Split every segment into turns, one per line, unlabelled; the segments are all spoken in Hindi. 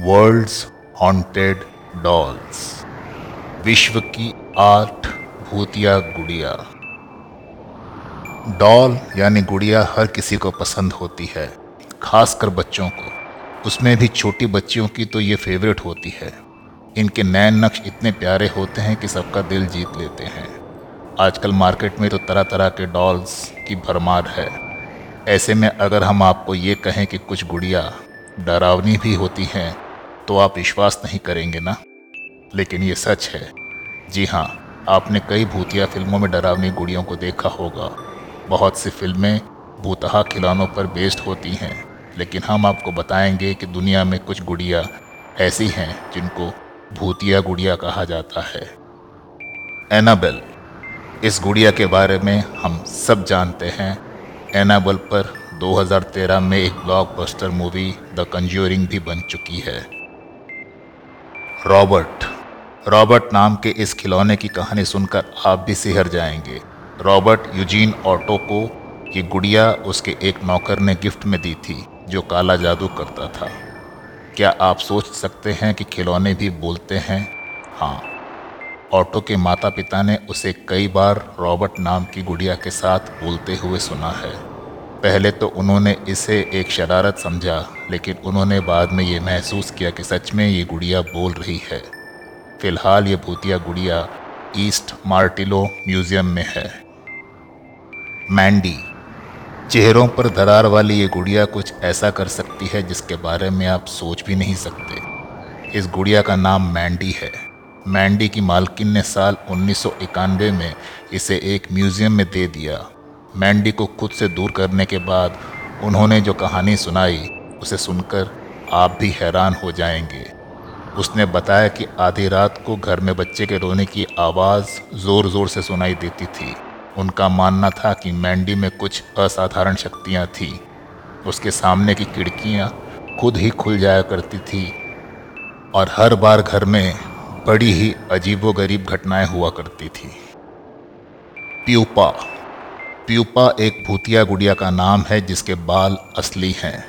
वर्ल्ड्स हॉन्टेड डॉल्स विश्व की आठ भूतिया गुड़िया। डॉल यानी गुड़िया हर किसी को पसंद होती है, खासकर बच्चों को। उसमें भी छोटी बच्चियों की तो ये फेवरेट होती है। इनके नैन नक्श इतने प्यारे होते हैं कि सबका दिल जीत लेते हैं। आजकल मार्केट में तो तरह तरह के डॉल्स की भरमार है। ऐसे में अगर हम आपको ये कहें कि कुछ गुड़िया, डरावनी भी होती हैं तो आप विश्वास नहीं करेंगे ना? लेकिन ये सच है। जी हाँ आपने कई भूतिया फ़िल्मों में डरावनी गुड़ियों को देखा होगा। बहुत सी फ़िल्में भूतहा खिलौनों पर बेस्ड होती हैं। लेकिन हम आपको बताएँगे कि दुनिया में कुछ गुड़िया ऐसी हैं जिनको भूतिया गुड़िया कहा जाता है। एनाबेल, इस गुड़िया के बारे में हम सब जानते हैं। एनाबेल पर 2013 में एक ब्लॉकबस्टर मूवी द कंज्यूरिंग भी बन चुकी है। रॉबर्ट। रॉबर्ट नाम के इस खिलौने की कहानी सुनकर आप भी सिहर जाएँगे। रॉबर्ट, यूजीन ऑटो को ये गुड़िया उसके एक नौकर ने गिफ्ट में दी थी, जो काला जादू करता था। क्या आप सोच सकते हैं कि खिलौने भी बोलते हैं? हाँ। ऑटो के माता पिता ने उसे कई बार रॉबर्ट नाम की गुड़िया के साथ बोलते हुए सुना है। पहले तो उन्होंने इसे एक शरारत समझा, लेकिन उन्होंने बाद में ये महसूस किया कि सच में ये गुड़िया बोल रही है। फ़िलहाल ये भूतिया गुड़िया ईस्ट मार्टिलो म्यूज़ियम में है। मैंडी, चेहरों पर दरार वाली ये गुड़िया कुछ ऐसा कर सकती है जिसके बारे में आप सोच भी नहीं सकते। इस गुड़िया का नाम मैंडी है। मैंडी की मालकिन ने साल उन्नीस सौ इक्यानवे में इसे एक म्यूज़ियम में दे दिया। मैंडी को खुद से दूर करने के बाद उन्होंने जो कहानी सुनाई, उसे सुनकर आप भी हैरान हो जाएँगे। उसने बताया कि आधी रात को घर में बच्चे के रोने की आवाज़ ज़ोर ज़ोर से सुनाई देती थी। उनका मानना था कि मैंडी में कुछ असाधारण शक्तियाँ थीं। उसके सामने की खिड़कियाँ खुद ही खुल जाया करती थी और हर बार घर में बड़ी ही अजीबोगरीब घटनाएँ हुआ करती थी। प्यूपा प्यूपा एक भूतिया गुड़िया का नाम है, जिसके बाल असली हैं।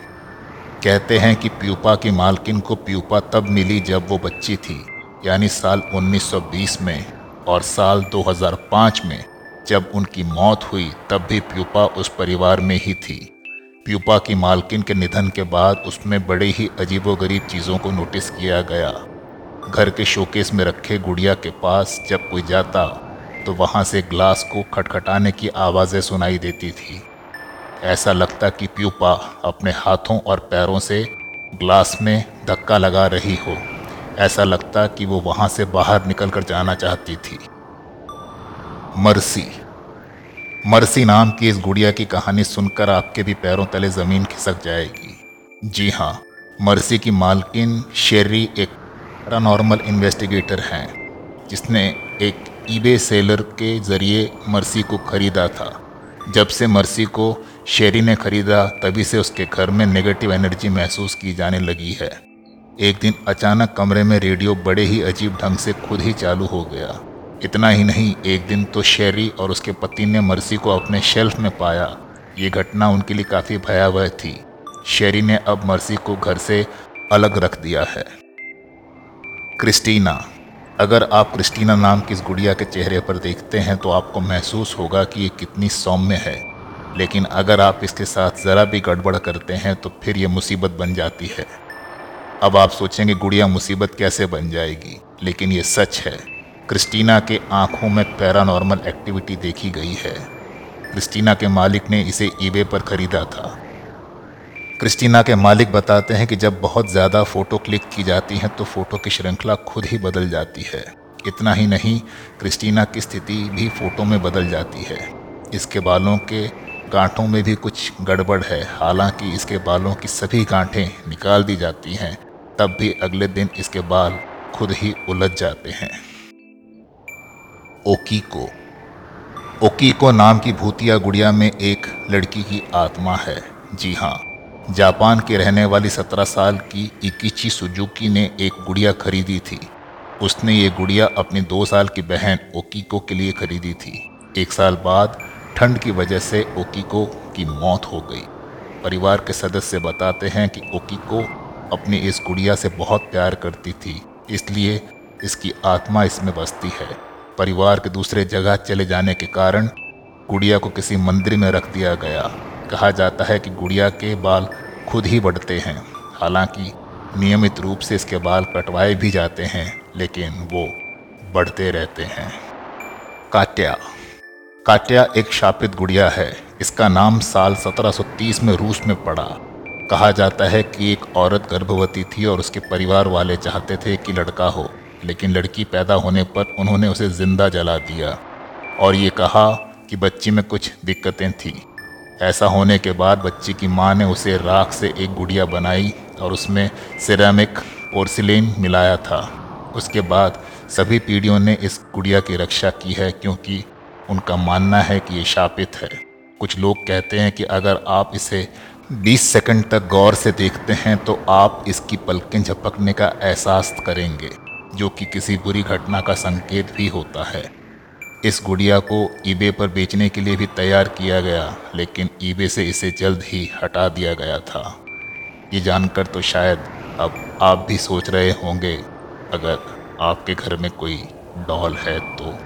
कहते हैं कि प्यूपा की मालकिन को प्यूपा तब मिली जब वो बच्ची थी, यानी साल 1920 में, और साल 2005 में, जब उनकी मौत हुई, तब भी प्यूपा उस परिवार में ही थी। प्यूपा की मालकिन के निधन के बाद उसमें बड़े ही अजीबोगरीब चीज़ों को नोटिस किया गया। घर के शोकेस में रखे गुड़िया के पास जब कोई जाता तो वहाँ से ग्लास को खटखटाने की आवाज़ें सुनाई देती थी। ऐसा लगता कि प्यूपा अपने हाथों और पैरों से ग्लास में धक्का लगा रही हो। ऐसा लगता कि वो वहाँ से बाहर निकल कर जाना चाहती थी। मरसी। मरसी नाम की इस गुड़िया की कहानी सुनकर आपके भी पैरों तले ज़मीन खिसक जाएगी। जी हाँ मरसी की मालकिन शेरी एक पैरानॉर्मल इन्वेस्टिगेटर हैं, जिसने एक ईबे सेलर के ज़रिए मरसी को ख़रीदा था। जब से मर्सी को शेरी ने ख़रीदा, तभी से उसके घर में नेगेटिव एनर्जी महसूस की जाने लगी है। एक दिन अचानक कमरे में रेडियो बड़े ही अजीब ढंग से खुद ही चालू हो गया। इतना ही नहीं, एक दिन तो शेरी और उसके पति ने मर्सी को अपने शेल्फ में पाया। ये घटना उनके लिए काफ़ी भयावह थी। शेरी ने अब मर्सी को घर से अलग रख दिया है। क्रिस्टीना अगर आप क्रिस्टीना नाम की इस गुड़िया के चेहरे पर देखते हैं तो आपको महसूस होगा कि ये कितनी सौम्य है। लेकिन अगर आप इसके साथ ज़रा भी गड़बड़ करते हैं तो फिर ये मुसीबत बन जाती है। अब आप सोचेंगे, गुड़िया मुसीबत कैसे बन जाएगी? लेकिन ये सच है, क्रिस्टीना के आँखों में पैरानॉर्मल एक्टिविटी देखी गई है। क्रिस्टीना के मालिक ने इसे ईबे पर खरीदा था। क्रिस्टीना के मालिक बताते हैं कि जब बहुत ज़्यादा फ़ोटो क्लिक की जाती हैं तो फ़ोटो की श्रृंखला खुद ही बदल जाती है। इतना ही नहीं, क्रिस्टीना की स्थिति भी फ़ोटो में बदल जाती है। इसके बालों के गांठों में भी कुछ गड़बड़ है। हालाँकि इसके बालों की सभी गांठें निकाल दी जाती हैं, तब भी अगले दिन इसके बाल खुद ही उलझ जाते हैं। ओकीको। ओकीको नाम की भूतिया गुड़िया में एक लड़की की आत्मा है। जी हाँ जापान के रहने वाली सत्रह साल की इकिची सुजुकी ने एक गुड़िया खरीदी थी। उसने ये गुड़िया अपनी दो साल की बहन ओकीको के लिए खरीदी थी। एक साल बाद ठंड की वजह से ओकीको की मौत हो गई। परिवार के सदस्य बताते हैं कि ओकीको अपनी इस गुड़िया से बहुत प्यार करती थी, इसलिए इसकी आत्मा इसमें बसती है। परिवार के दूसरे जगह चले जाने के कारण गुड़िया को किसी मंदिर में रख दिया गया। कहा जाता है कि गुड़िया के बाल खुद ही बढ़ते हैं। हालाँकि, नियमित रूप से इसके बाल कटवाए भी जाते हैं, लेकिन वो बढ़ते रहते हैं। काट्या। काट्या एक शापित गुड़िया है। इसका नाम साल 1730 में रूस में पड़ा। कहा जाता है कि एक औरत गर्भवती थी और उसके परिवार वाले चाहते थे कि लड़का हो, लेकिन लड़की पैदा होने पर उन्होंने उसे ज़िंदा जला दिया। और ये कहा कि बच्ची में कुछ दिक्कतें थी। ऐसा होने के बाद बच्ची की माँ ने उसे राख से एक गुड़िया बनाई और उसमें सिरेमिक पोर्सिलेन मिलाया था। उसके बाद सभी पीढ़ियों ने इस गुड़िया की रक्षा की है क्योंकि उनका मानना है कि ये शापित है। कुछ लोग कहते हैं कि अगर आप इसे 20 सेकंड तक गौर से देखते हैं तो आप इसकी पलकें झपकने का एहसास करेंगे, जो कि किसी बुरी घटना का संकेत भी होता है। इस गुड़िया को ईबे पर बेचने के लिए भी तैयार किया गया, लेकिन ईबे से इसे जल्द ही हटा दिया गया था। ये जानकर तो शायद अब आप भी सोच रहे होंगे, अगर आपके घर में कोई डॉल है तो।